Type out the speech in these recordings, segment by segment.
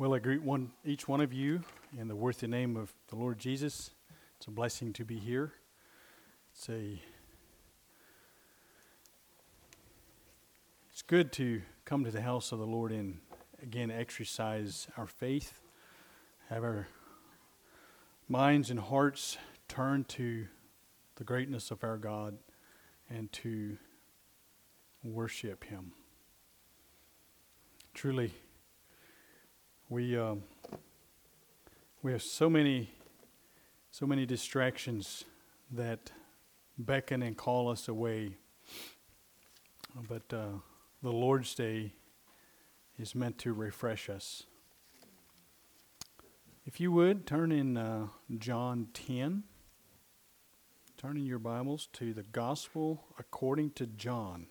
Well, I greet one, each one of you in the worthy name of the Lord Jesus. It's a blessing to be here. It's a it's good to come to the house of the Lord and again exercise our faith, have our minds and hearts turned to the greatness of our God, and to worship Him. Truly we um, we have so many so many distractions that beckon and call us away. But uh, the Lord's Day is meant to refresh us. If you would turn in uh, John 10, turn in your Bibles to the Gospel according to John.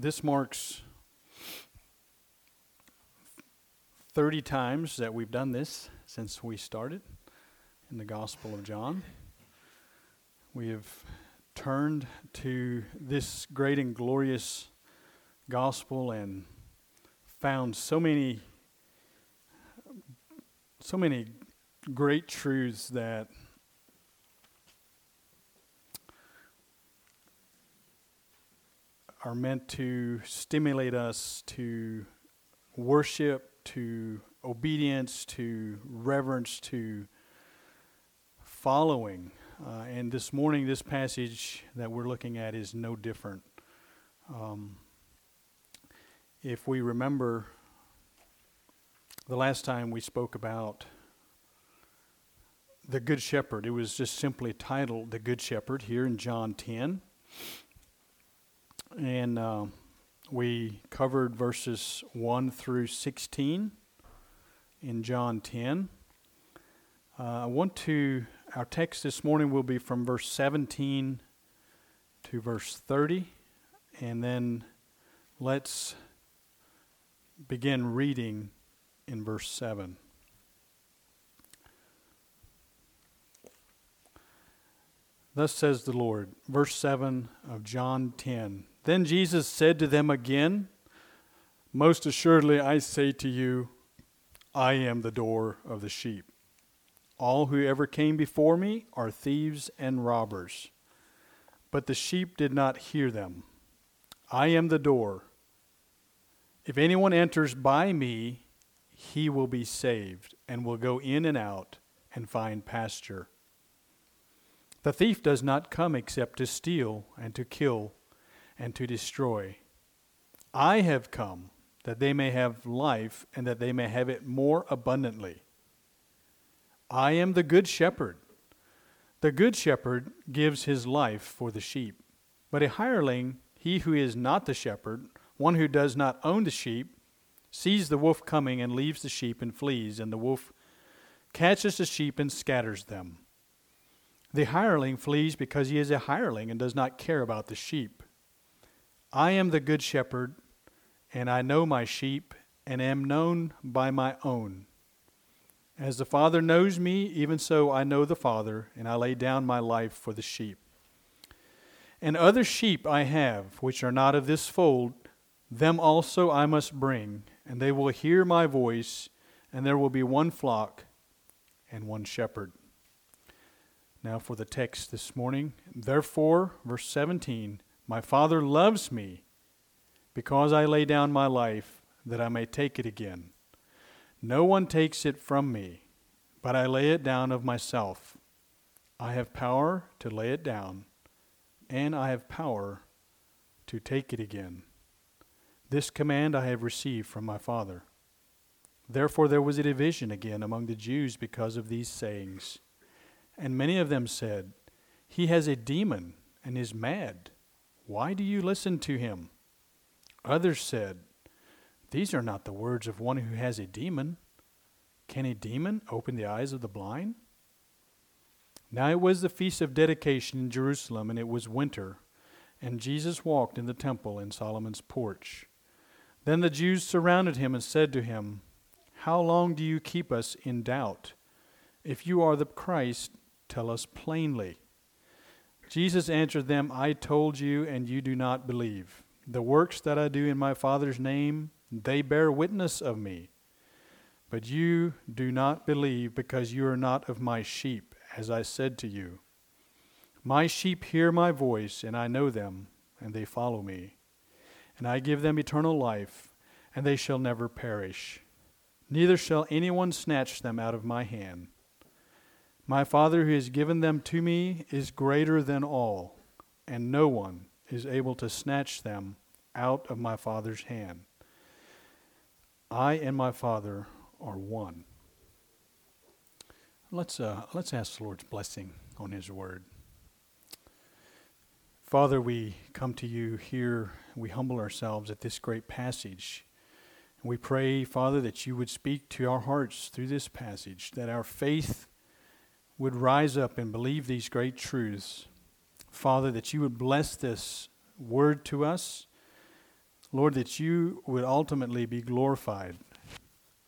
This marks 30 times that we've done this since we started in the Gospel of John. We have turned to this great and glorious gospel and found so many so many great truths that are meant to stimulate us to worship, to obedience, to reverence, to following. Uh, and this morning, this passage that we're looking at is no different. Um, if we remember the last time we spoke about the Good Shepherd, it was just simply titled The Good Shepherd here in John 10 and uh, we covered verses 1 through 16 in John 10. Uh, I want to, our text this morning will be from verse 17 to verse 30, and then let's begin reading in verse 7. Thus says the Lord, verse 7 of John 10. Then Jesus said to them again, Most assuredly I say to you, I am the door of the sheep. All who ever came before me are thieves and robbers, but the sheep did not hear them. I am the door. If anyone enters by me, he will be saved and will go in and out and find pasture. The thief does not come except to steal and to kill and to destroy. I have come that they may have life and that they may have it more abundantly. I am the good shepherd. The good shepherd gives his life for the sheep. But a hireling, he who is not the shepherd, one who does not own the sheep, sees the wolf coming and leaves the sheep and flees, and the wolf catches the sheep and scatters them. The hireling flees because he is a hireling and does not care about the sheep. I am the good shepherd, and I know my sheep, and am known by my own. As the Father knows me, even so I know the Father, and I lay down my life for the sheep. And other sheep I have, which are not of this fold, them also I must bring, and they will hear my voice, and there will be one flock and one shepherd. Now for the text this morning. Therefore, verse 17. My Father loves me because I lay down my life that I may take it again. No one takes it from me, but I lay it down of myself. I have power to lay it down, and I have power to take it again. This command I have received from my Father. Therefore there was a division again among the Jews because of these sayings. And many of them said, He has a demon and is mad. Why do you listen to him? Others said, These are not the words of one who has a demon. Can a demon open the eyes of the blind? Now it was the feast of dedication in Jerusalem, and it was winter, and Jesus walked in the temple in Solomon's porch. Then the Jews surrounded him and said to him, How long do you keep us in doubt? If you are the Christ, tell us plainly. Jesus answered them, I told you, and you do not believe. The works that I do in my Father's name, they bear witness of me. But you do not believe because you are not of my sheep, as I said to you. My sheep hear my voice, and I know them, and they follow me. And I give them eternal life, and they shall never perish. Neither shall anyone snatch them out of my hand. My Father who has given them to me is greater than all, and no one is able to snatch them out of my Father's hand. I and my Father are one. Let's, uh, let's ask the Lord's blessing on His word. Father, we come to you here, we humble ourselves at this great passage. And we pray, Father, that you would speak to our hearts through this passage, that our faith would rise up and believe these great truths. Father, that you would bless this word to us. Lord, that you would ultimately be glorified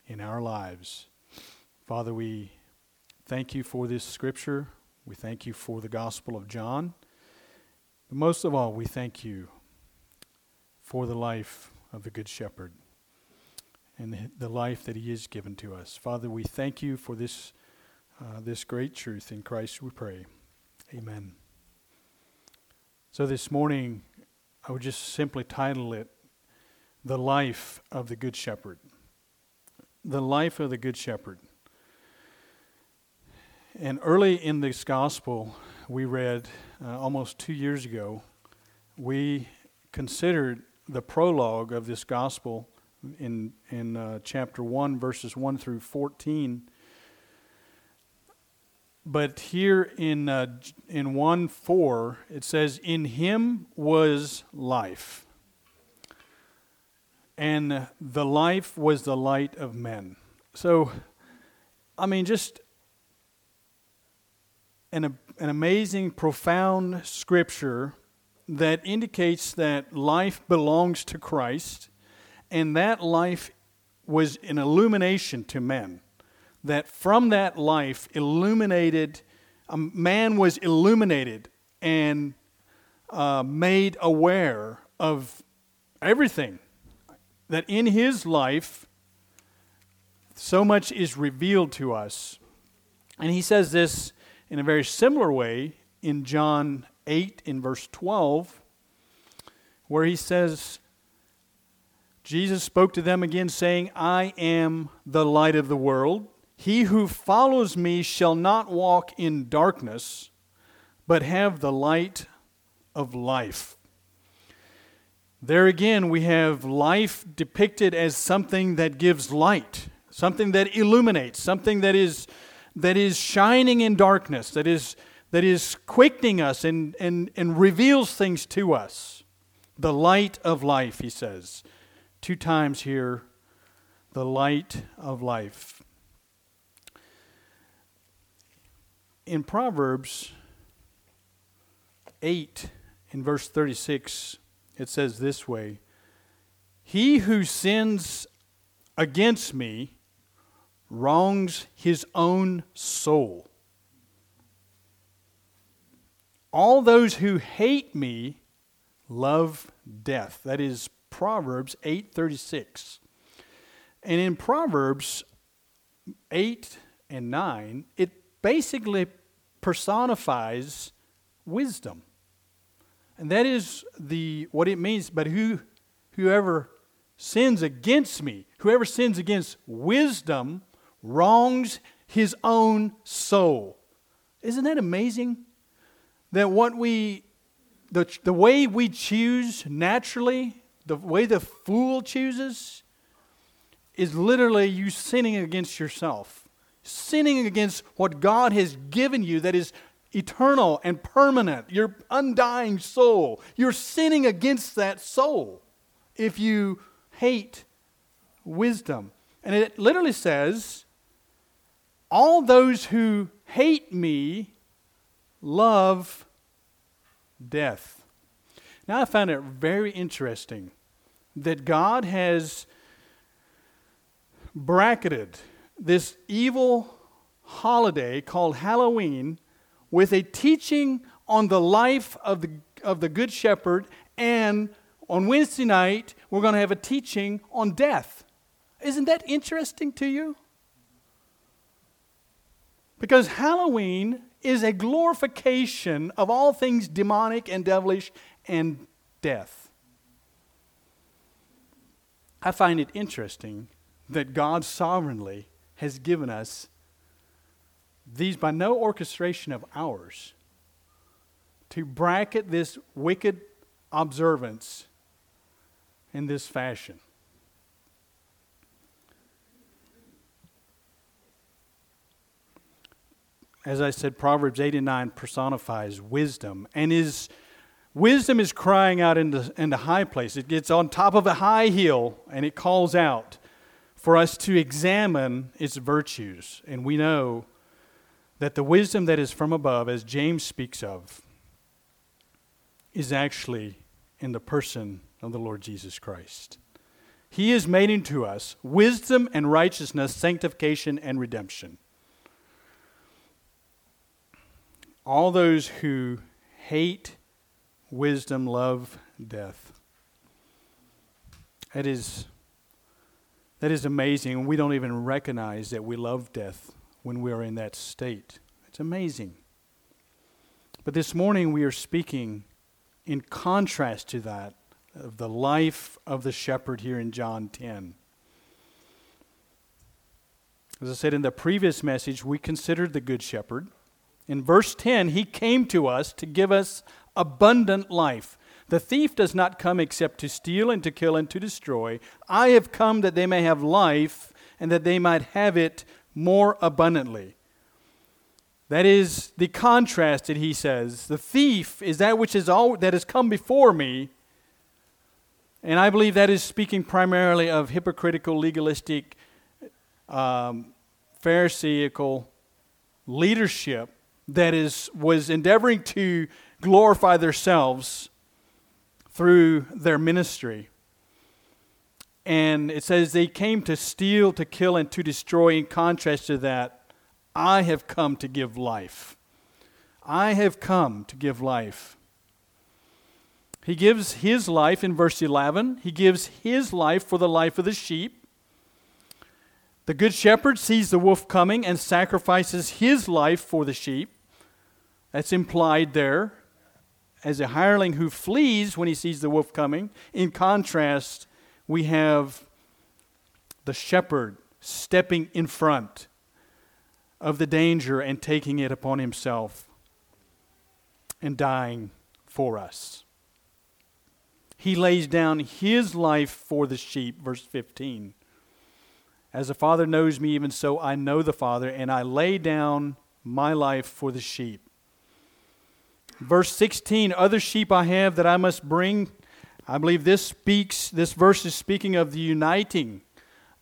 in our lives. Father, we thank you for this scripture. We thank you for the Gospel of John. But most of all, we thank you for the life of the Good Shepherd and the life that he has given to us. Father, we thank you for this uh, this great truth. In Christ we pray. Amen. So this morning, I would just simply title it The Life of the Good Shepherd. The Life of the Good Shepherd. And early in this gospel, we read uh, almost two years ago, we considered the prologue of this gospel in, in uh, chapter 1, verses 1 through 14 but here in, uh, in 1 4, it says, In him was life, and the life was the light of men. So, I mean, just an, an amazing, profound scripture that indicates that life belongs to Christ, and that life was an illumination to men that from that life illuminated, a man was illuminated and uh, made aware of everything. That in his life, so much is revealed to us. And he says this in a very similar way in John 8, in verse 12, where he says, Jesus spoke to them again, saying, I am the light of the world. He who follows me shall not walk in darkness, but have the light of life. There again, we have life depicted as something that gives light, something that illuminates, something that is, that is shining in darkness, that is, that is quickening us and, and, and reveals things to us. The light of life, he says. Two times here, the light of life. In Proverbs 8, in verse 36, it says this way He who sins against me wrongs his own soul. All those who hate me love death. That is Proverbs 8:36. And in Proverbs 8 and 9, it basically personifies wisdom. And that is the what it means, but who whoever sins against me, whoever sins against wisdom wrongs his own soul. Isn't that amazing? That what we the, the way we choose naturally, the way the fool chooses, is literally you sinning against yourself sinning against what God has given you that is eternal and permanent, your undying soul. You're sinning against that soul if you hate wisdom. And it literally says, All those who hate me love death. Now, I found it very interesting that God has bracketed this evil holiday called Halloween with a teaching on the life of the, of the Good Shepherd, and on Wednesday night, we're going to have a teaching on death. Isn't that interesting to you? Because Halloween is a glorification of all things demonic and devilish and death. I find it interesting that God sovereignly has given us these by no orchestration of ours to bracket this wicked observance in this fashion. As I said, Proverbs 89 personifies wisdom and is wisdom is crying out into, into high place. It gets on top of a high hill and it calls out for us to examine its virtues. And we know that the wisdom that is from above, as James speaks of, is actually in the person of the Lord Jesus Christ. He is made into us wisdom and righteousness, sanctification and redemption. All those who hate wisdom love death. That is, that is amazing. We don't even recognize that we love death when we are in that state. It's amazing. But this morning we are speaking in contrast to that of the life of the shepherd here in John 10. As I said in the previous message, we considered the Good Shepherd. In verse 10, he came to us to give us abundant life. The thief does not come except to steal and to kill and to destroy. I have come that they may have life and that they might have it more abundantly. That is the contrast that he says. The thief is that which is all that has come before me. And I believe that is speaking primarily of hypocritical, legalistic, um, Pharisaical leadership that is was endeavoring to glorify themselves through their ministry. And it says they came to steal, to kill, and to destroy. In contrast to that, I have come to give life. I have come to give life. He gives his life in verse 11. He gives his life for the life of the sheep. The good shepherd sees the wolf coming and sacrifices his life for the sheep. That's implied there as a hireling who flees when he sees the wolf coming. In contrast, we have the shepherd stepping in front of the danger and taking it upon himself and dying for us. He lays down his life for the sheep, verse 15. As the Father knows me, even so I know the Father, and I lay down my life for the sheep. Verse 16 Other sheep I have that I must bring. I believe this speaks, this verse is speaking of the uniting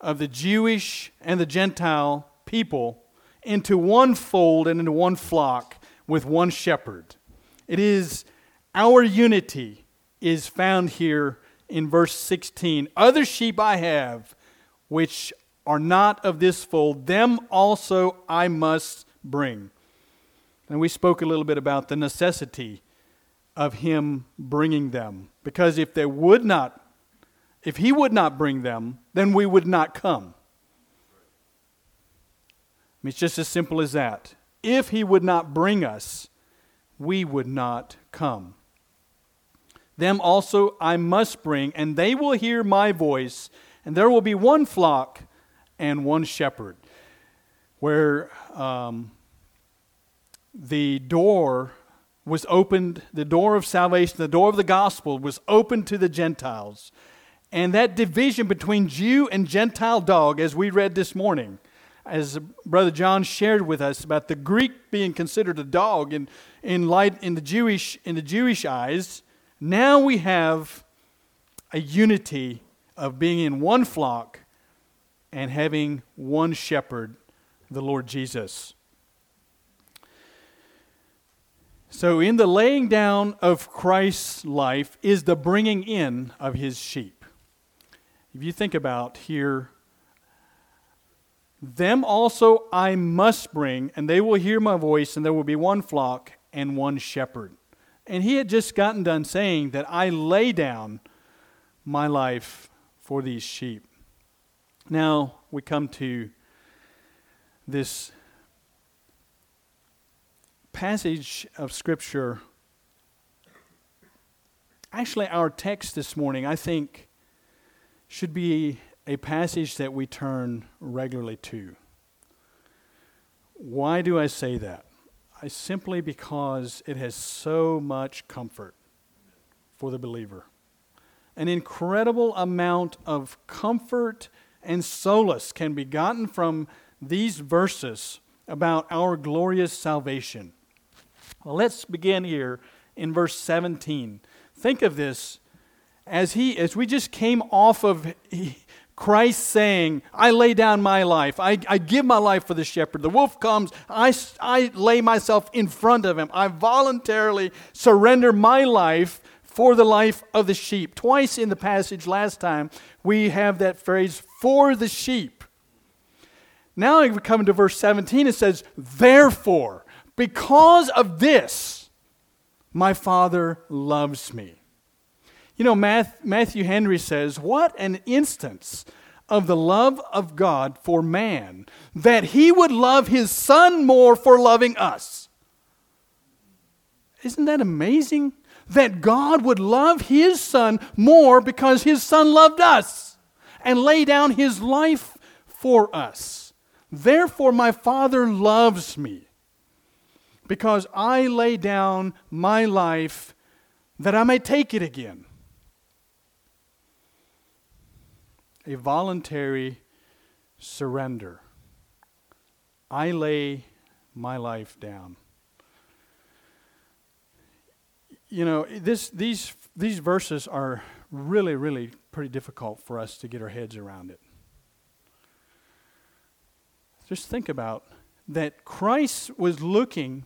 of the Jewish and the Gentile people into one fold and into one flock with one shepherd. It is our unity is found here in verse 16. Other sheep I have which are not of this fold, them also I must bring. And we spoke a little bit about the necessity of him bringing them. Because if they would not, if he would not bring them, then we would not come. I mean, it's just as simple as that. If he would not bring us, we would not come. Them also I must bring, and they will hear my voice, and there will be one flock and one shepherd. Where um, the door was opened, the door of salvation, the door of the gospel was opened to the Gentiles. And that division between Jew and Gentile dog, as we read this morning, as Brother John shared with us about the Greek being considered a dog in, in light in the Jewish in the Jewish eyes, now we have a unity of being in one flock and having one shepherd, the Lord Jesus. So, in the laying down of Christ's life is the bringing in of his sheep. If you think about here, them also I must bring, and they will hear my voice, and there will be one flock and one shepherd. And he had just gotten done saying that I lay down my life for these sheep. Now we come to this passage of Scripture. Actually, our text this morning, I think, should be a passage that we turn regularly to. Why do I say that? I simply because it has so much comfort for the believer. An incredible amount of comfort and solace can be gotten from these verses about our glorious salvation. Well, let's begin here in verse 17. Think of this as he as we just came off of Christ saying, I lay down my life. I, I give my life for the shepherd. The wolf comes. I, I lay myself in front of him. I voluntarily surrender my life for the life of the sheep. Twice in the passage last time, we have that phrase, for the sheep. Now we come to verse 17, it says, Therefore, because of this, my Father loves me. You know, Matthew Henry says, What an instance of the love of God for man, that he would love his son more for loving us. Isn't that amazing? That God would love his son more because his son loved us and lay down his life for us. Therefore, my Father loves me because I lay down my life that I may take it again. a voluntary surrender. I lay my life down. You know, this, these, these verses are really, really pretty difficult for us to get our heads around it. Just think about that Christ was looking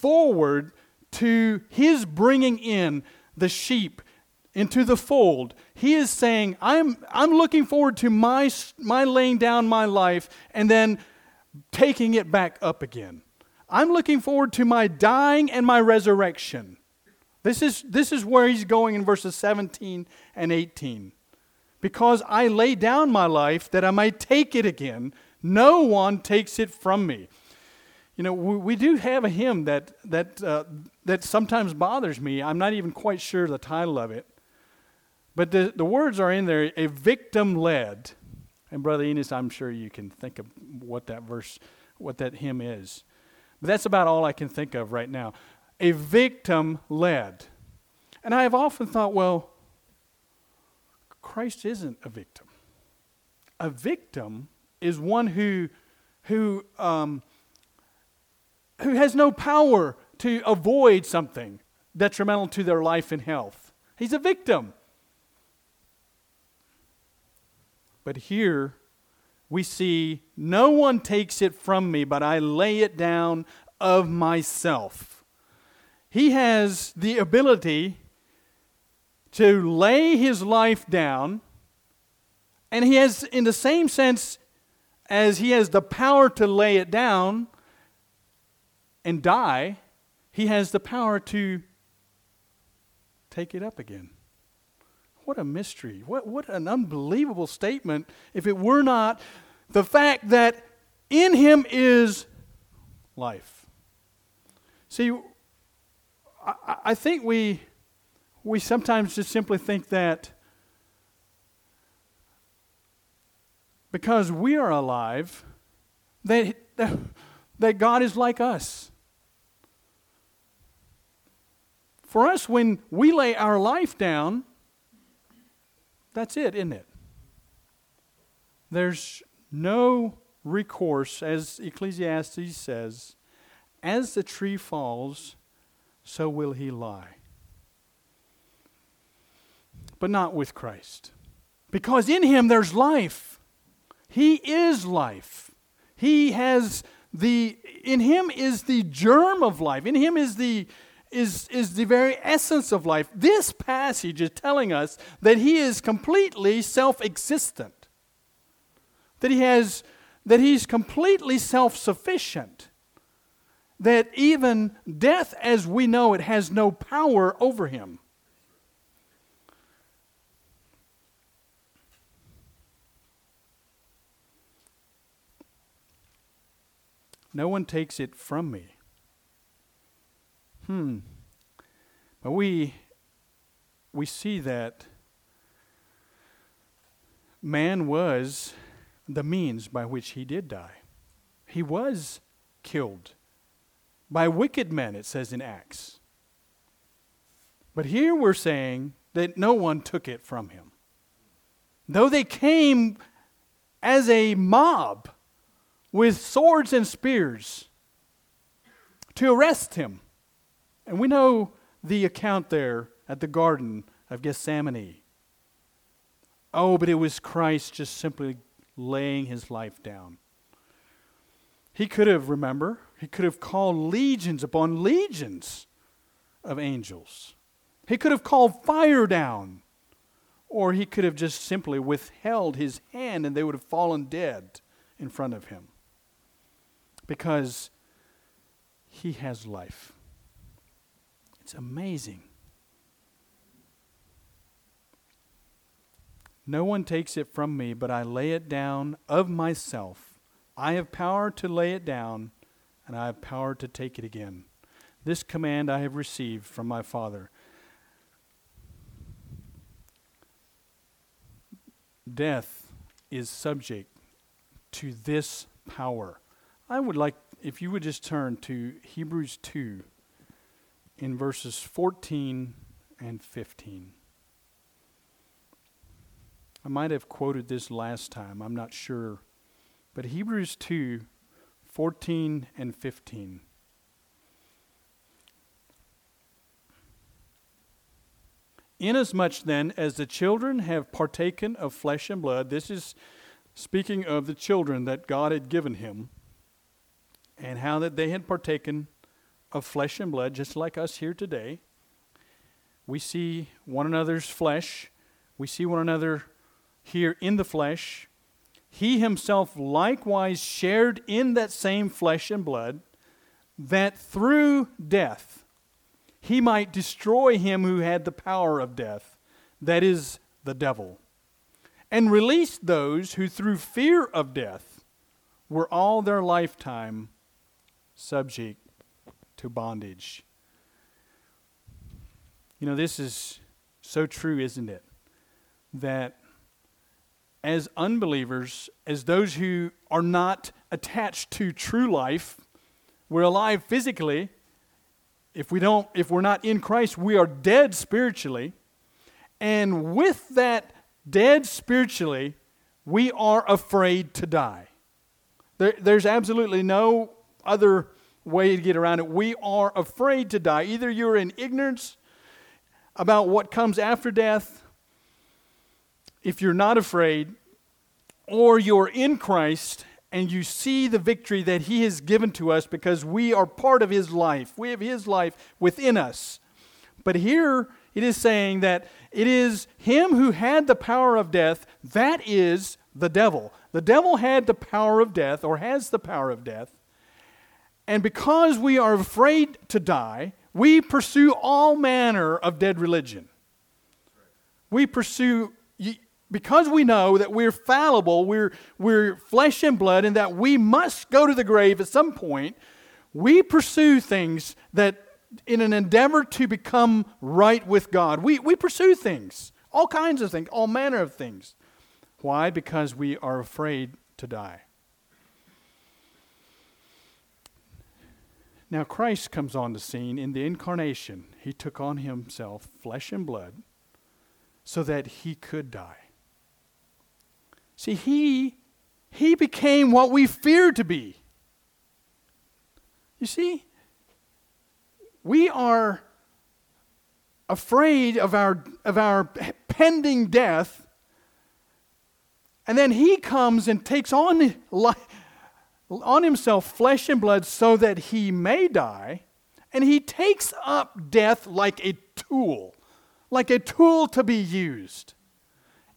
forward to his bringing in the sheep into the fold. He is saying, I'm, I'm looking forward to my, my laying down my life and then taking it back up again. I'm looking forward to my dying and my resurrection. This is, this is where he's going in verses 17 and 18. Because I lay down my life that I might take it again, no one takes it from me. You know, we, we do have a hymn that, that, uh, that sometimes bothers me. I'm not even quite sure the title of it. But the, the words are in there, a victim led. And Brother Enos, I'm sure you can think of what that verse, what that hymn is. But that's about all I can think of right now. A victim led. And I have often thought, well, Christ isn't a victim. A victim is one who, who, um, who has no power to avoid something detrimental to their life and health. He's a victim. But here we see no one takes it from me, but I lay it down of myself. He has the ability to lay his life down, and he has, in the same sense as he has the power to lay it down and die, he has the power to take it up again. What a mystery. What, what an unbelievable statement if it were not the fact that in him is life. See, I, I think we, we sometimes just simply think that because we are alive, that, that God is like us. For us, when we lay our life down, that's it, isn't it? There's no recourse, as Ecclesiastes says, as the tree falls, so will he lie. But not with Christ. Because in him there's life. He is life. He has the, in him is the germ of life. In him is the, is, is the very essence of life. This passage is telling us that he is completely self existent, that, he has, that he's completely self sufficient. that even death as we know it has no power over him. No one takes it from me. Hmm. But we we see that man was the means by which he did die. He was killed by wicked men, it says in Acts. But here we're saying that no one took it from him. Though they came as a mob with swords and spears to arrest him. And we know the account there at the Garden of Gethsemane. Oh, but it was Christ just simply laying his life down. He could have, remember, he could have called legions upon legions of angels. He could have called fire down. Or he could have just simply withheld his hand and they would have fallen dead in front of him. Because he has life. It's amazing. No one takes it from me, but I lay it down of myself. I have power to lay it down, and I have power to take it again. This command I have received from my Father. Death is subject to this power. I would like, if you would just turn to Hebrews 2 in verses 14 and 15. I might have quoted this last time, I'm not sure. But Hebrews 2 14 and 15. Inasmuch then as the children have partaken of flesh and blood, this is speaking of the children that God had given him, and how that they had partaken of flesh and blood, just like us here today. We see one another's flesh, we see one another here in the flesh. He himself likewise shared in that same flesh and blood, that through death he might destroy him who had the power of death, that is, the devil, and release those who through fear of death were all their lifetime subject to bondage. You know, this is so true, isn't it? That as unbelievers, as those who are not attached to true life, we're alive physically. If we don't if we're not in Christ, we are dead spiritually. And with that dead spiritually, we are afraid to die. There, there's absolutely no other way to get around it. We are afraid to die. Either you're in ignorance about what comes after death, if you're not afraid, or you're in Christ and you see the victory that He has given to us because we are part of His life. We have His life within us. But here it is saying that it is Him who had the power of death, that is the devil. The devil had the power of death, or has the power of death. And because we are afraid to die, we pursue all manner of dead religion. We pursue, because we know that we're fallible, we're, we're flesh and blood, and that we must go to the grave at some point, we pursue things that, in an endeavor to become right with God, we, we pursue things, all kinds of things, all manner of things. Why? Because we are afraid to die. Now, Christ comes on the scene in the incarnation. He took on himself flesh and blood so that he could die. See, he, he became what we fear to be. You see, we are afraid of our, of our pending death, and then he comes and takes on life on himself flesh and blood so that he may die, and he takes up death like a tool, like a tool to be used.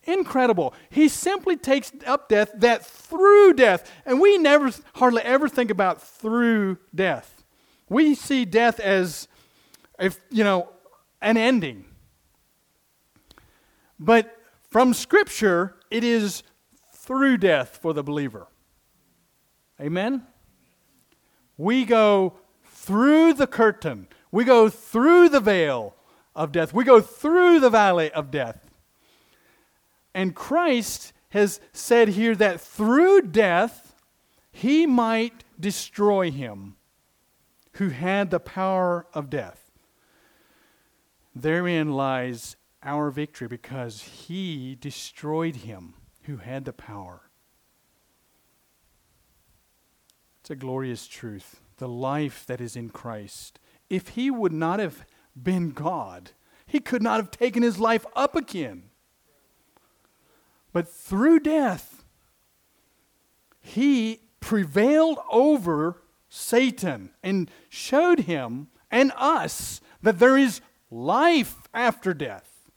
Incredible. He simply takes up death that through death, and we never hardly ever think about through death. we see death as, if you know, an ending. But from Scripture, it is through death for the believer. Amen? We go through the curtain, we go through the veil of death, we go through the valley of death. And Christ has said here that through death, he might destroy him who had the power of death. Therein lies our victory because he destroyed him who had the power. It's a glorious truth. The life that is in Christ. If he would not have been God, he could not have taken his life up again. But through death, he prevailed over Satan and showed him and us that there is life after death.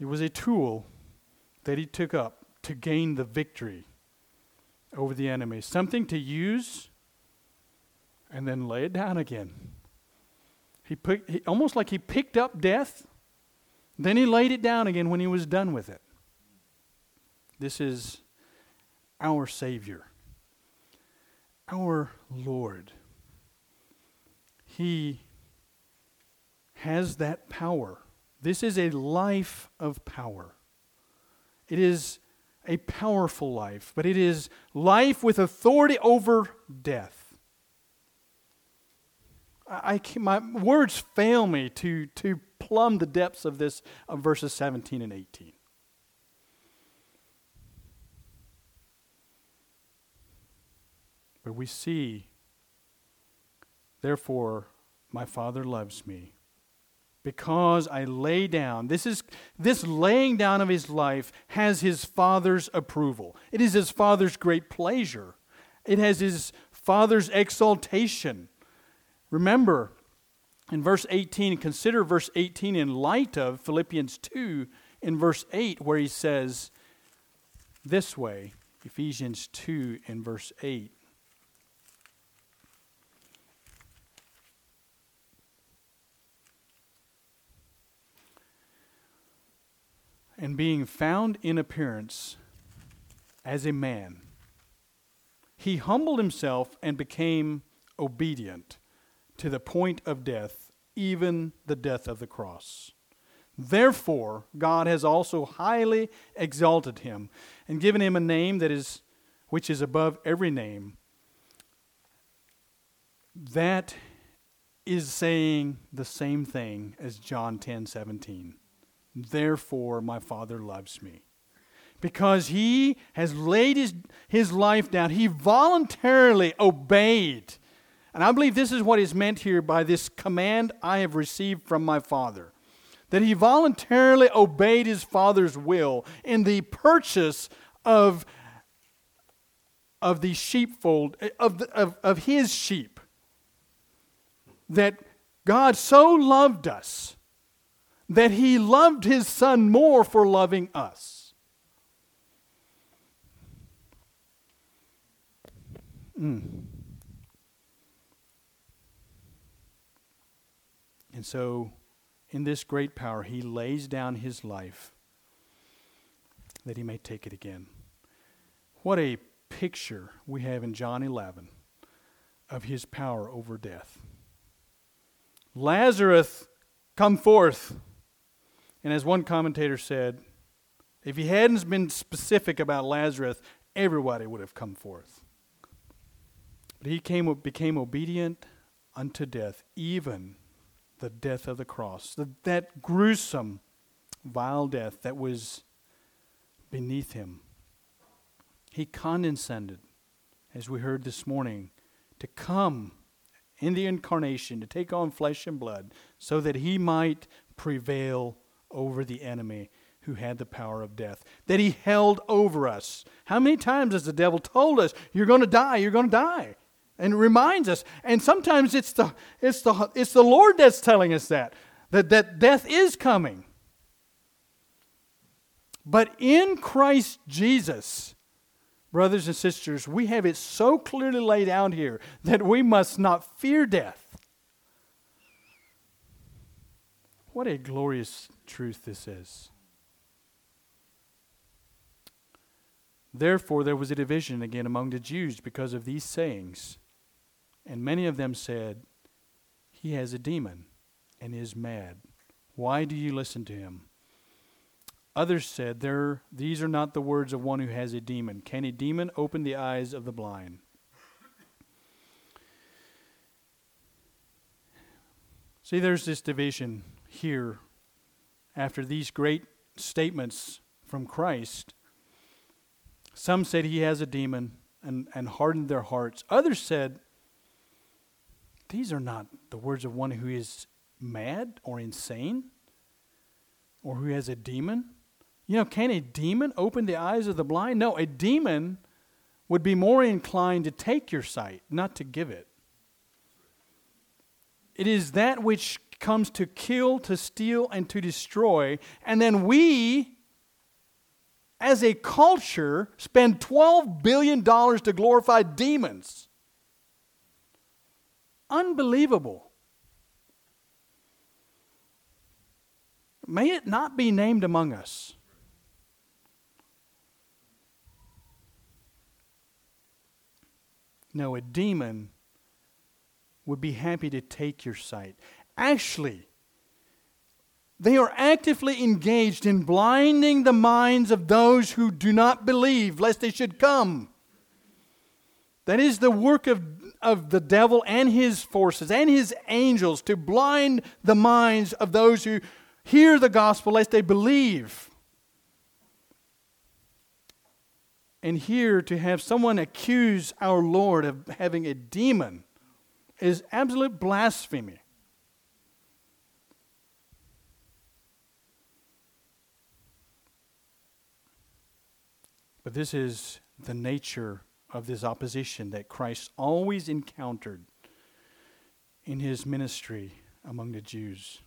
It was a tool that he took up to gain the victory over the enemy, something to use and then lay it down again. He, put, he almost like he picked up death, then he laid it down again when he was done with it. This is our Savior our Lord. He has that power. This is a life of power. It is a powerful life, but it is life with authority over death. I, I my words fail me to, to plumb the depths of this of verses 17 and 18. But we see, therefore, my Father loves me because I lay down. This is this laying down of his life has his father's approval. It is his father's great pleasure. It has his father's exaltation. Remember in verse 18, consider verse 18 in light of Philippians 2 in verse 8 where he says this way, Ephesians 2 in verse 8. And being found in appearance as a man, he humbled himself and became obedient to the point of death, even the death of the cross. Therefore, God has also highly exalted him and given him a name that is which is above every name. That is saying the same thing as John 10 17. Therefore, my Father loves me. Because he has laid his, his life down, he voluntarily obeyed. And I believe this is what is meant here by this command I have received from my Father. That he voluntarily obeyed his Father's will in the purchase of, of the sheepfold, of, the, of, of his sheep. That God so loved us that he loved his son more for loving us. Mm. And so, in this great power, he lays down his life that he may take it again. What a picture we have in John 11 of his power over death. Lazarus, come forth. And as one commentator said, if he hadn't been specific about Lazarus, everybody would have come forth. But he came, became obedient unto death, even the death of the cross, the, that gruesome, vile death that was beneath him. He condescended, as we heard this morning, to come in the incarnation, to take on flesh and blood, so that he might prevail over the enemy who had the power of death, that he held over us. How many times has the devil told us, You're going to die, you're going to die? And reminds us. And sometimes it's the, it's, the, it's the Lord that's telling us that, that, that death is coming. But in Christ Jesus, brothers and sisters, we have it so clearly laid out here that we must not fear death. What a glorious truth this is. Therefore, there was a division again among the Jews because of these sayings. And many of them said, He has a demon and is mad. Why do you listen to him? Others said, there, These are not the words of one who has a demon. Can a demon open the eyes of the blind? See, there's this division here after these great statements from Christ. Some said he has a demon and, and hardened their hearts. Others said, These are not the words of one who is mad or insane or who has a demon. You know, can a demon open the eyes of the blind? No, a demon would be more inclined to take your sight, not to give it. It is that which comes to kill, to steal, and to destroy. And then we, as a culture, spend $12 billion to glorify demons. Unbelievable. May it not be named among us. No, a demon would be happy to take your sight. Actually, they are actively engaged in blinding the minds of those who do not believe, lest they should come. That is the work of, of the devil and his forces and his angels to blind the minds of those who hear the gospel, lest they believe. And here to have someone accuse our Lord of having a demon is absolute blasphemy. But this is the nature of this opposition that Christ always encountered in his ministry among the Jews.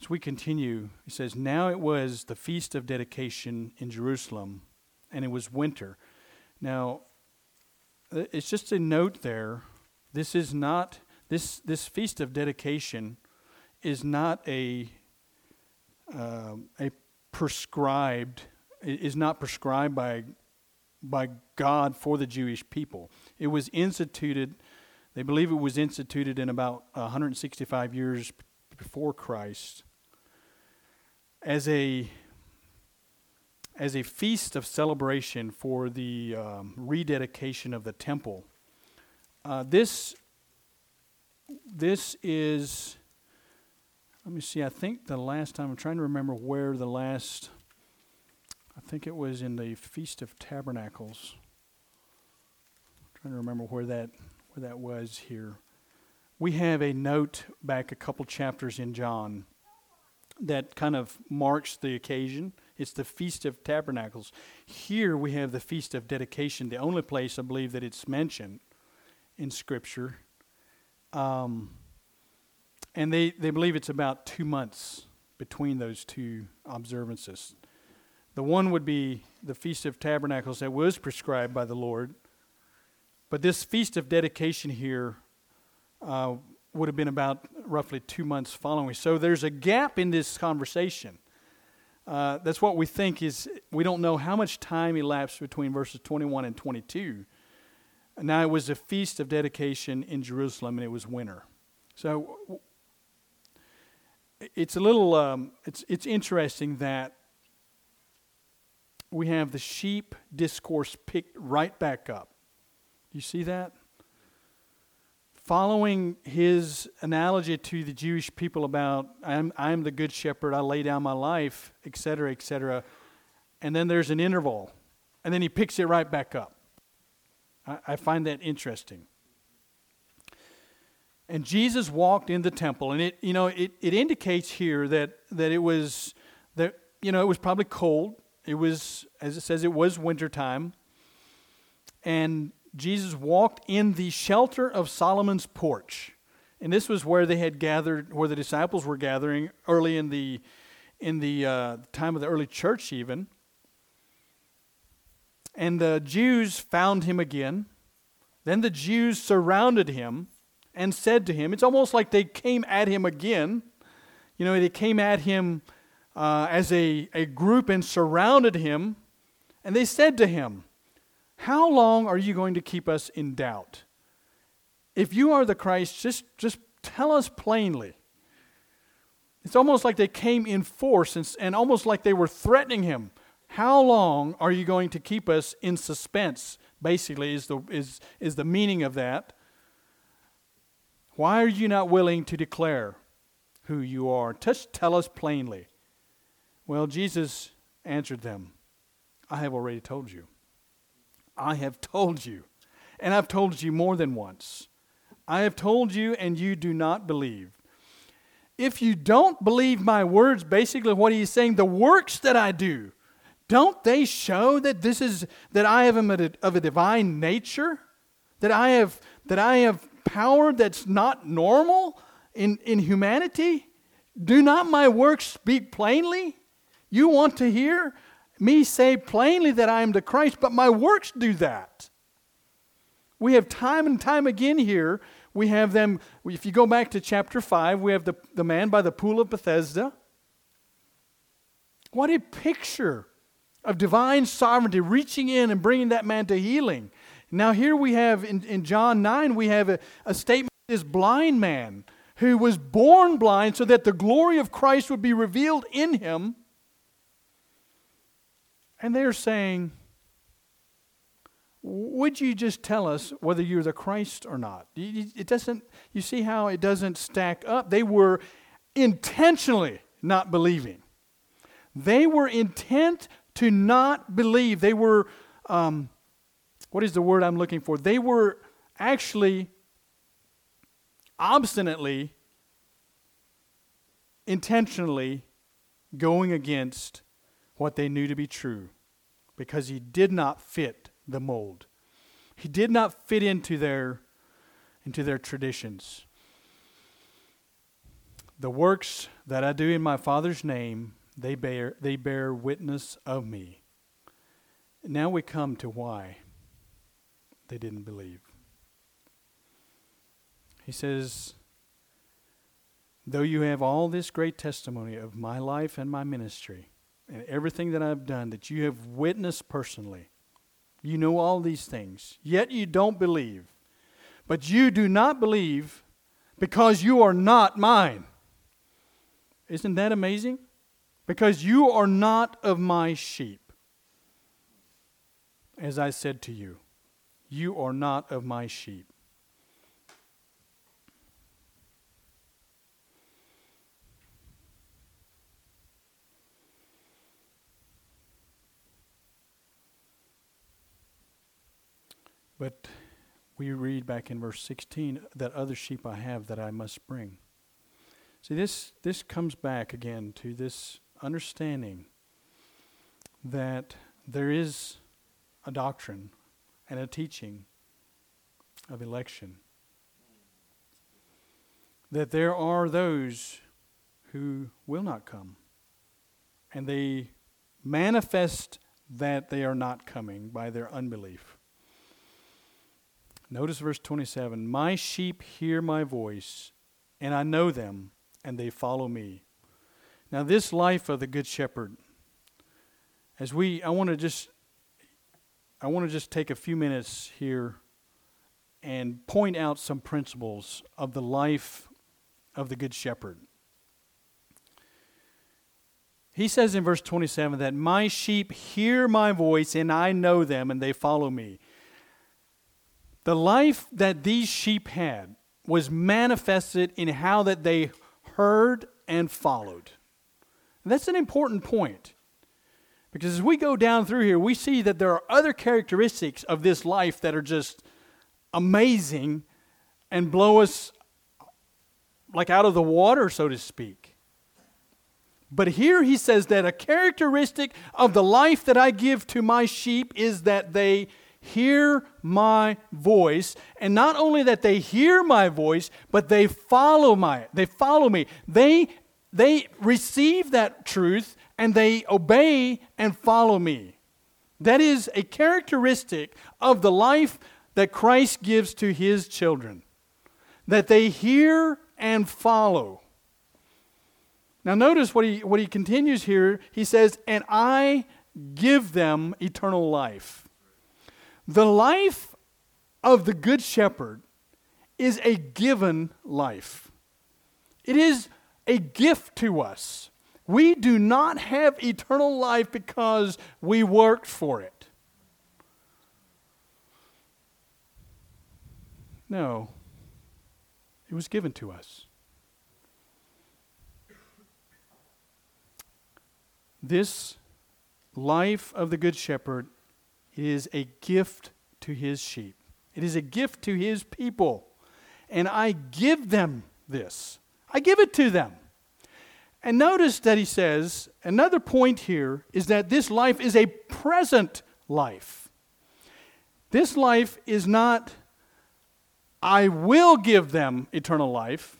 As we continue, he says, Now it was the feast of dedication in Jerusalem, and it was winter. Now, it's just a note there. This is not, this, this feast of dedication is not a, uh, a prescribed is not prescribed by, by God for the Jewish people. It was instituted, they believe it was instituted in about 165 years before Christ as a as a feast of celebration for the um, rededication of the temple. Uh, this this is let me see. I think the last time I'm trying to remember where the last think it was in the Feast of Tabernacles. I'm trying to remember where that where that was here. We have a note back a couple chapters in John that kind of marks the occasion. It's the Feast of Tabernacles. Here we have the Feast of Dedication, the only place I believe that it's mentioned in Scripture. Um, and they, they believe it's about two months between those two observances. The one would be the Feast of Tabernacles that was prescribed by the Lord. But this Feast of Dedication here uh, would have been about roughly two months following. So there's a gap in this conversation. Uh, that's what we think is, we don't know how much time elapsed between verses 21 and 22. Now it was a feast of dedication in Jerusalem and it was winter. So it's a little, um, it's, it's interesting that we have the sheep discourse picked right back up. You see that? Following his analogy to the Jewish people about, I'm, I'm the good shepherd, I lay down my life, etc., etc. And then there's an interval. And then he picks it right back up. I, I find that interesting. And Jesus walked in the temple, and it, you know, it, it indicates here that, that it was that, you know, it was probably cold. It was, as it says, it was wintertime. And Jesus walked in the shelter of Solomon's porch. And this was where they had gathered, where the disciples were gathering early in the, in the uh, time of the early church, even. And the Jews found him again. Then the Jews surrounded him and said to him, It's almost like they came at him again. You know, they came at him uh, as a, a group and surrounded him. And they said to him, How long are you going to keep us in doubt? If you are the Christ, just, just tell us plainly. It's almost like they came in force and, and almost like they were threatening him. How long are you going to keep us in suspense? Basically, is the, is, is the meaning of that. Why are you not willing to declare who you are? Just tell us plainly. Well, Jesus answered them, I have already told you. I have told you. And I've told you more than once. I have told you, and you do not believe. If you don't believe my words, basically what he's saying, the works that I do, don't they show that this is that I am of a divine nature? That I have that I have power that's not normal in, in humanity? Do not my works speak plainly? You want to hear me say plainly that I am the Christ, but my works do that. We have time and time again here, we have them, if you go back to chapter 5, we have the, the man by the pool of Bethesda. What a picture of divine sovereignty reaching in and bringing that man to healing. Now, here we have in, in John 9, we have a, a statement this blind man who was born blind so that the glory of Christ would be revealed in him. And they're saying, Would you just tell us whether you're the Christ or not? It doesn't, you see how it doesn't stack up? They were intentionally not believing. They were intent to not believe. They were um, what is the word I'm looking for? They were actually obstinately, intentionally going against what they knew to be true because he did not fit the mold. He did not fit into their into their traditions. The works that I do in my Father's name, they bear they bear witness of me. Now we come to why they didn't believe. He says, Though you have all this great testimony of my life and my ministry and everything that I've done that you have witnessed personally, you know all these things, yet you don't believe. But you do not believe because you are not mine. Isn't that amazing? Because you are not of my sheep, as I said to you. You are not of my sheep. But we read back in verse 16 that other sheep I have that I must bring. See, this, this comes back again to this understanding that there is a doctrine and a teaching of election. That there are those who will not come, and they manifest that they are not coming by their unbelief. Notice verse 27 My sheep hear my voice, and I know them, and they follow me. Now, this life of the Good Shepherd, as we, I want to just I want to just take a few minutes here and point out some principles of the life of the Good Shepherd. He says in verse 27 that my sheep hear my voice and I know them and they follow me. The life that these sheep had was manifested in how that they heard and followed. And that's an important point. Because as we go down through here, we see that there are other characteristics of this life that are just amazing and blow us like out of the water, so to speak. But here he says that a characteristic of the life that I give to my sheep is that they hear my voice and not only that they hear my voice but they follow my they follow me they they receive that truth and they obey and follow me. That is a characteristic of the life that Christ gives to his children, that they hear and follow. Now, notice what he, what he continues here. He says, And I give them eternal life. The life of the Good Shepherd is a given life, it is a gift to us. We do not have eternal life because we worked for it. No, it was given to us. This life of the Good Shepherd is a gift to his sheep, it is a gift to his people. And I give them this, I give it to them. And notice that he says, another point here is that this life is a present life. This life is not, I will give them eternal life.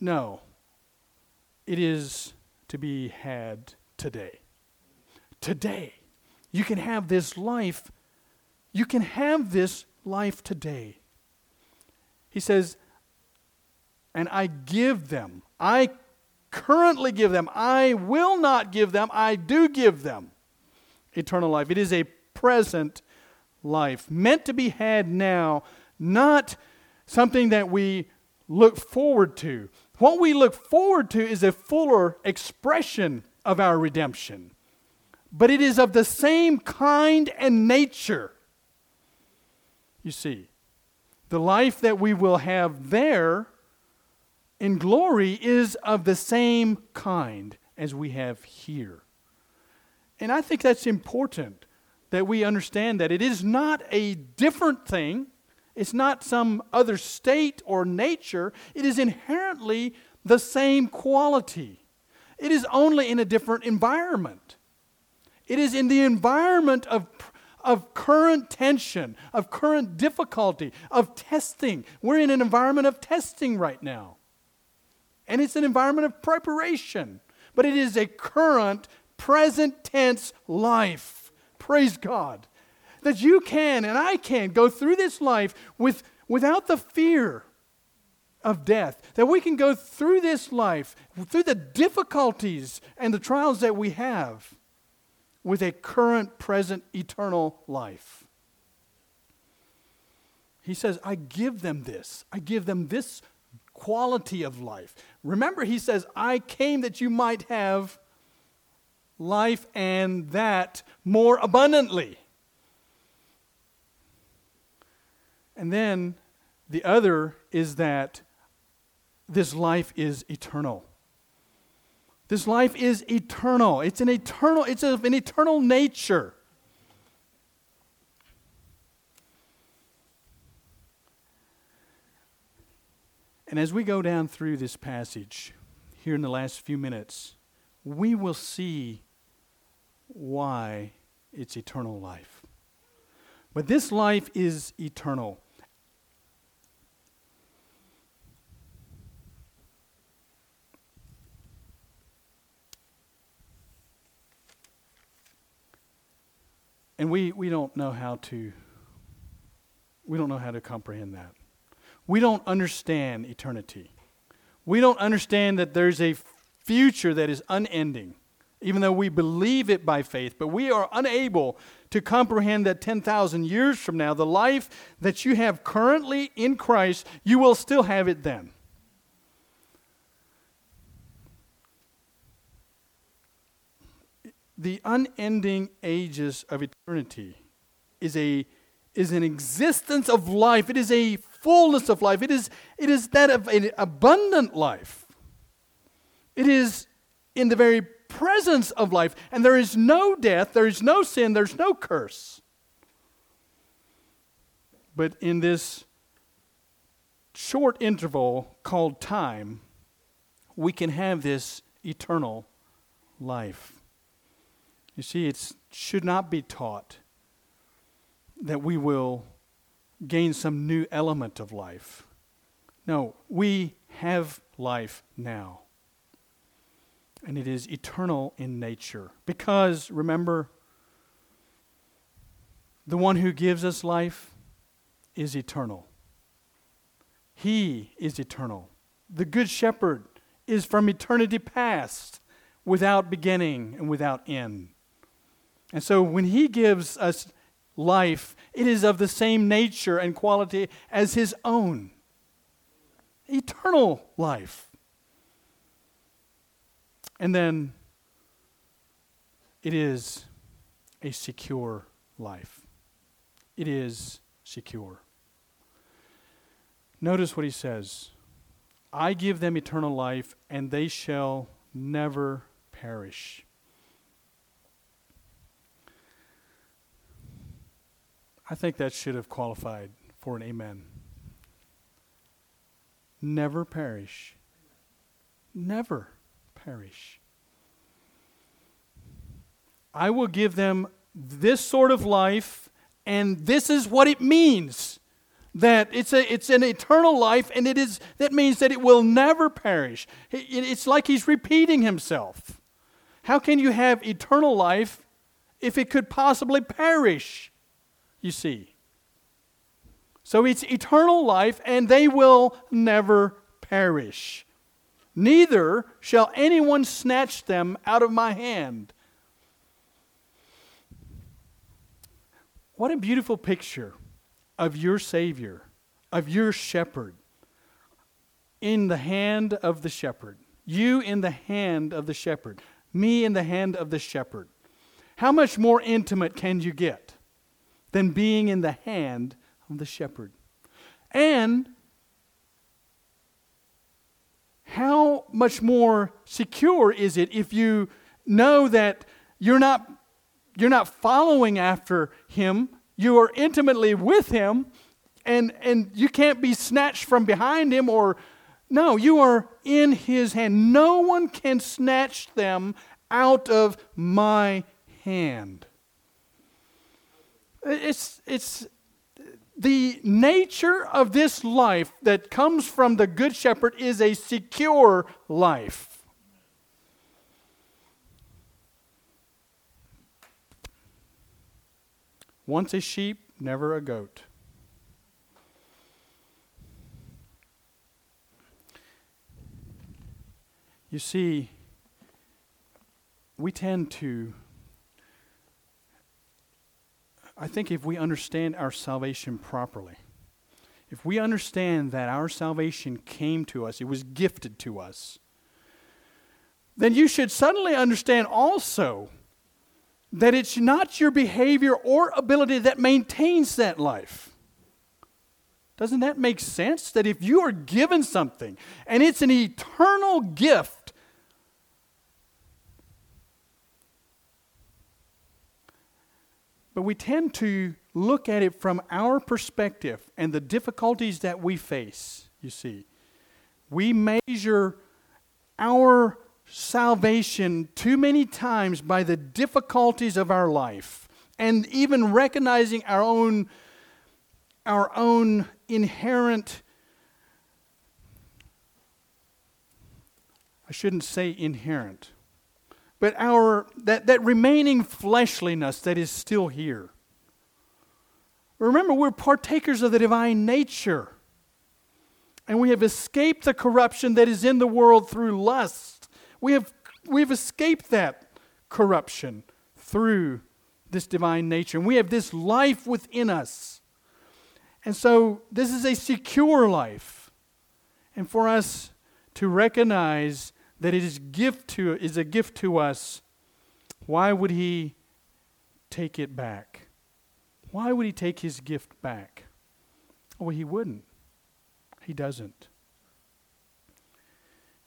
No, it is to be had today. Today. You can have this life. You can have this life today. He says, and I give them, I currently give them. I will not give them, I do give them eternal life. It is a present life, meant to be had now, not something that we look forward to. What we look forward to is a fuller expression of our redemption, but it is of the same kind and nature. You see, the life that we will have there in glory is of the same kind as we have here. And I think that's important that we understand that it is not a different thing, it's not some other state or nature, it is inherently the same quality. It is only in a different environment. It is in the environment of, of current tension, of current difficulty, of testing. We're in an environment of testing right now. And it's an environment of preparation, but it is a current, present tense life. Praise God. That you can and I can go through this life with, without the fear of death. That we can go through this life, through the difficulties and the trials that we have, with a current, present, eternal life. He says, I give them this. I give them this quality of life. Remember, he says, I came that you might have life and that more abundantly. And then the other is that this life is eternal. This life is eternal. It's an eternal, it's of an eternal nature. And as we go down through this passage here in the last few minutes, we will see why it's eternal life. But this life is eternal. And we, we don't know how to we don't know how to comprehend that. We don't understand eternity. We don't understand that there's a future that is unending, even though we believe it by faith, but we are unable to comprehend that 10,000 years from now, the life that you have currently in Christ, you will still have it then. The unending ages of eternity is a is an existence of life. It is a fullness of life. It is, it is that of an abundant life. It is in the very presence of life. And there is no death, there is no sin, there's no curse. But in this short interval called time, we can have this eternal life. You see, it should not be taught that we will gain some new element of life. No, we have life now. And it is eternal in nature. Because, remember, the one who gives us life, is eternal. He is eternal. The Good Shepherd is from eternity past, without beginning and without end. And so when He gives us life, it is of the same nature and quality as His own eternal life. And then it is a secure life. It is secure. Notice what he says I give them eternal life, and they shall never perish. I think that should have qualified for an amen. Never perish. Never perish. I will give them this sort of life, and this is what it means that it's, a, it's an eternal life, and it is, that means that it will never perish. It, it's like he's repeating himself. How can you have eternal life if it could possibly perish? You see. So it's eternal life, and they will never perish. Neither shall anyone snatch them out of my hand. What a beautiful picture of your Savior, of your shepherd, in the hand of the shepherd. You in the hand of the shepherd. Me in the hand of the shepherd. How much more intimate can you get than being in the hand of the shepherd? And how much more secure is it if you know that you're not, you're not following after him you are intimately with him and, and you can't be snatched from behind him or no, you are in his hand. No one can snatch them out of my hand. It's, it's the nature of this life that comes from the Good Shepherd is a secure life. Once a sheep, never a goat. You see, we tend to, I think if we understand our salvation properly, if we understand that our salvation came to us, it was gifted to us, then you should suddenly understand also that it's not your behavior or ability that maintains that life. Doesn't that make sense? That if you are given something and it's an eternal gift, but we tend to look at it from our perspective and the difficulties that we face, you see. We measure our salvation too many times by the difficulties of our life and even recognizing our own our own inherent I shouldn't say inherent but our that, that remaining fleshliness that is still here remember we're partakers of the divine nature and we have escaped the corruption that is in the world through lust we have we've escaped that corruption through this divine nature. And we have this life within us. And so this is a secure life. And for us to recognize that it is gift to is a gift to us, why would he take it back? Why would he take his gift back? Well, he wouldn't. He doesn't.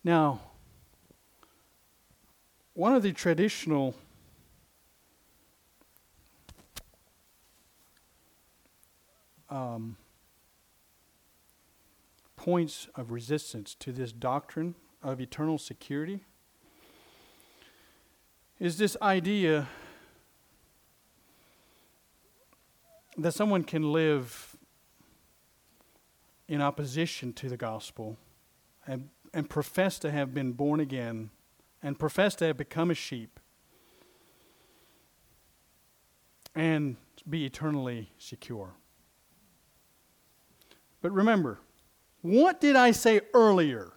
Now, one of the traditional um, points of resistance to this doctrine of eternal security is this idea that someone can live in opposition to the gospel and, and profess to have been born again and profess to have become a sheep and be eternally secure. But remember, what did I say earlier?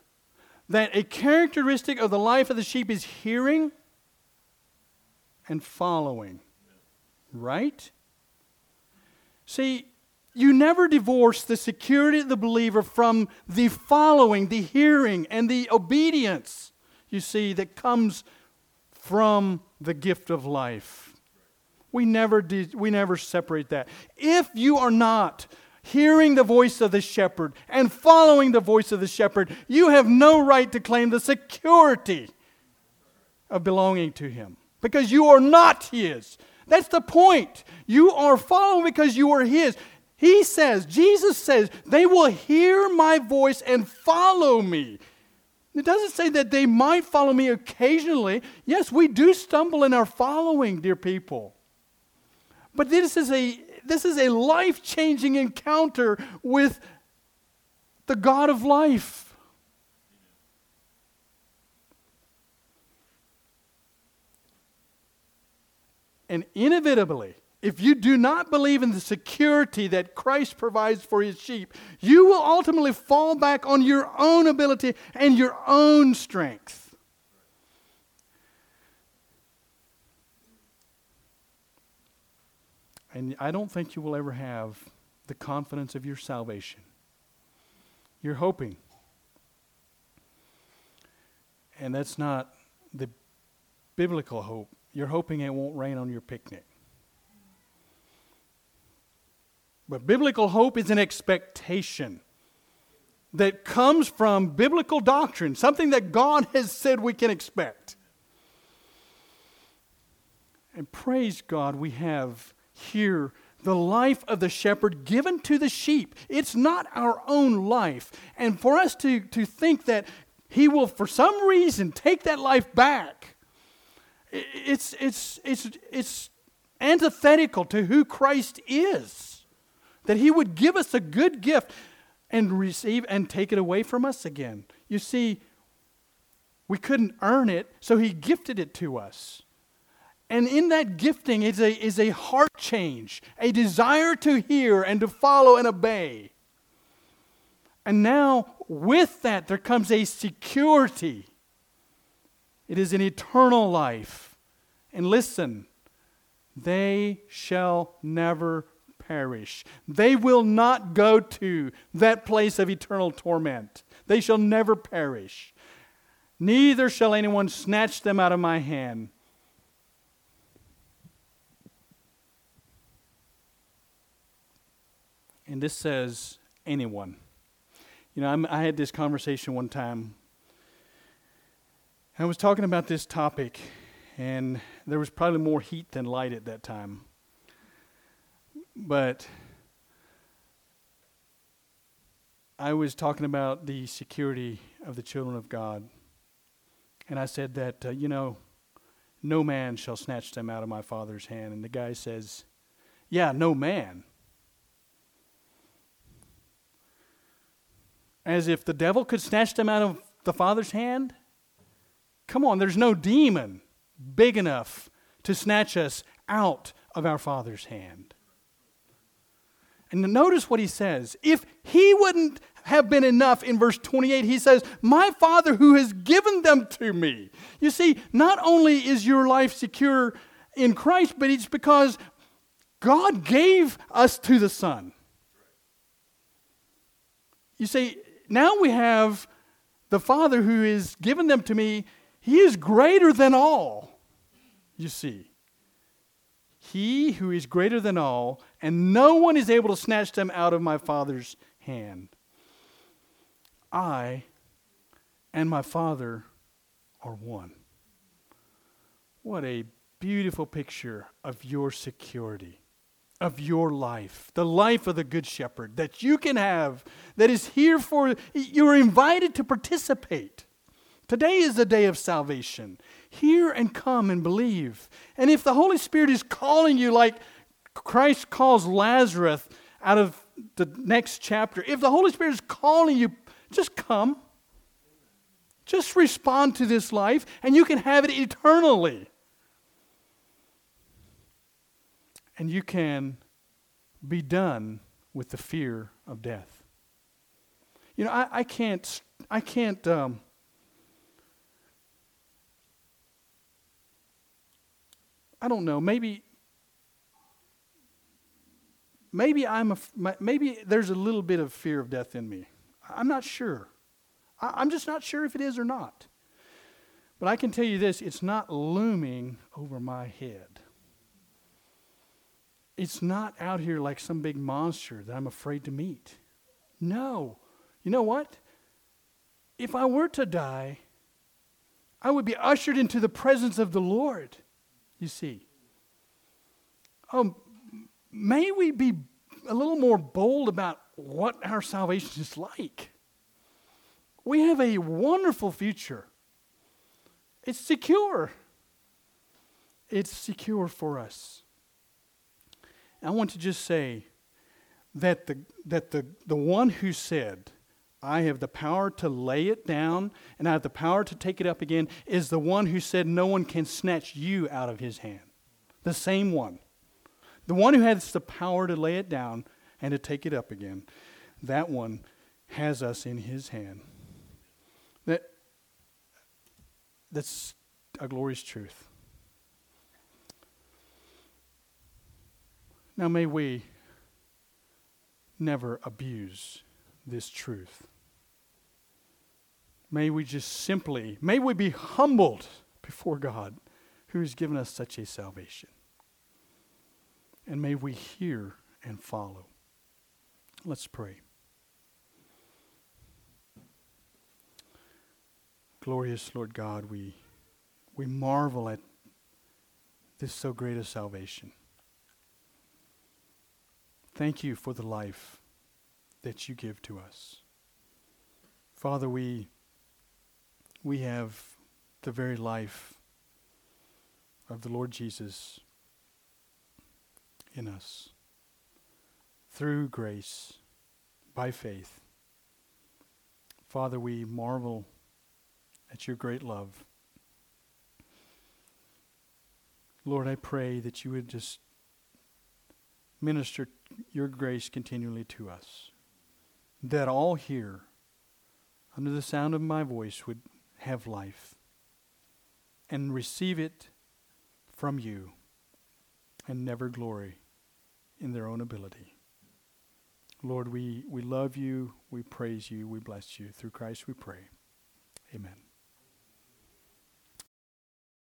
That a characteristic of the life of the sheep is hearing and following. Right? See, you never divorce the security of the believer from the following, the hearing, and the obedience, you see, that comes from the gift of life. We never, de- we never separate that. If you are not hearing the voice of the shepherd and following the voice of the shepherd, you have no right to claim the security of belonging to him because you are not his. That's the point. You are following because you are his. He says, Jesus says, they will hear my voice and follow me. It doesn't say that they might follow me occasionally. Yes, we do stumble in our following, dear people. But this is a this is a life-changing encounter with the God of life. And inevitably, if you do not believe in the security that Christ provides for his sheep, you will ultimately fall back on your own ability and your own strength. And I don't think you will ever have the confidence of your salvation. You're hoping. And that's not the biblical hope. You're hoping it won't rain on your picnic. But biblical hope is an expectation that comes from biblical doctrine, something that God has said we can expect. And praise God, we have here the life of the shepherd given to the sheep. It's not our own life. And for us to, to think that he will, for some reason, take that life back, it's, it's, it's, it's antithetical to who Christ is that He would give us a good gift and receive and take it away from us again. You see, we couldn't earn it, so He gifted it to us. And in that gifting is a, is a heart change, a desire to hear and to follow and obey. And now, with that, there comes a security. It is an eternal life. And listen, they shall never perish. They will not go to that place of eternal torment. They shall never perish. Neither shall anyone snatch them out of my hand. And this says anyone. You know, I'm, i had this conversation one time. I was talking about this topic, and there was probably more heat than light at that time. But I was talking about the security of the children of God. And I said that, uh, you know, no man shall snatch them out of my Father's hand. And the guy says, Yeah, no man. As if the devil could snatch them out of the Father's hand? Come on, there's no demon big enough to snatch us out of our Father's hand. And notice what he says. If he wouldn't have been enough in verse 28, he says, My Father who has given them to me. You see, not only is your life secure in Christ, but it's because God gave us to the Son. You see, now we have the Father who has given them to me. He is greater than all, you see. He who is greater than all, and no one is able to snatch them out of my Father's hand. I and my Father are one. What a beautiful picture of your security, of your life, the life of the Good Shepherd that you can have, that is here for, you're invited to participate. Today is the day of salvation. Hear and come and believe. And if the Holy Spirit is calling you like Christ calls Lazarus out of the next chapter, if the Holy Spirit is calling you, just come. Just respond to this life, and you can have it eternally. And you can be done with the fear of death. You know, I, I can't, I can't, um, I don't know, maybe, maybe I'm a, maybe there's a little bit of fear of death in me. I'm not sure. I, I'm just not sure if it is or not. But I can tell you this it's not looming over my head. It's not out here like some big monster that I'm afraid to meet. No. You know what? If I were to die, I would be ushered into the presence of the Lord, you see. Um, may we be a little more bold about what our salvation is like. We have a wonderful future. It's secure. It's secure for us. I want to just say that the, that the, the one who said, I have the power to lay it down and I have the power to take it up again, is the one who said, No one can snatch you out of his hand. The same one. The one who has the power to lay it down and to take it up again. That one has us in his hand. That, that's a glorious truth. Now, may we never abuse this truth. May we just simply, may we be humbled before God who has given us such a salvation. And may we hear and follow. Let's pray. Glorious Lord God, we, we marvel at this so great a salvation. Thank you for the life that you give to us. Father, we, we have the very life of the Lord Jesus in us through grace, by faith. Father, we marvel at your great love. Lord, I pray that you would just minister your grace continually to us. That all here, under the sound of my voice, would have life and receive it from you and never glory in their own ability. Lord, we, we love you, we praise you, we bless you. Through Christ we pray. Amen.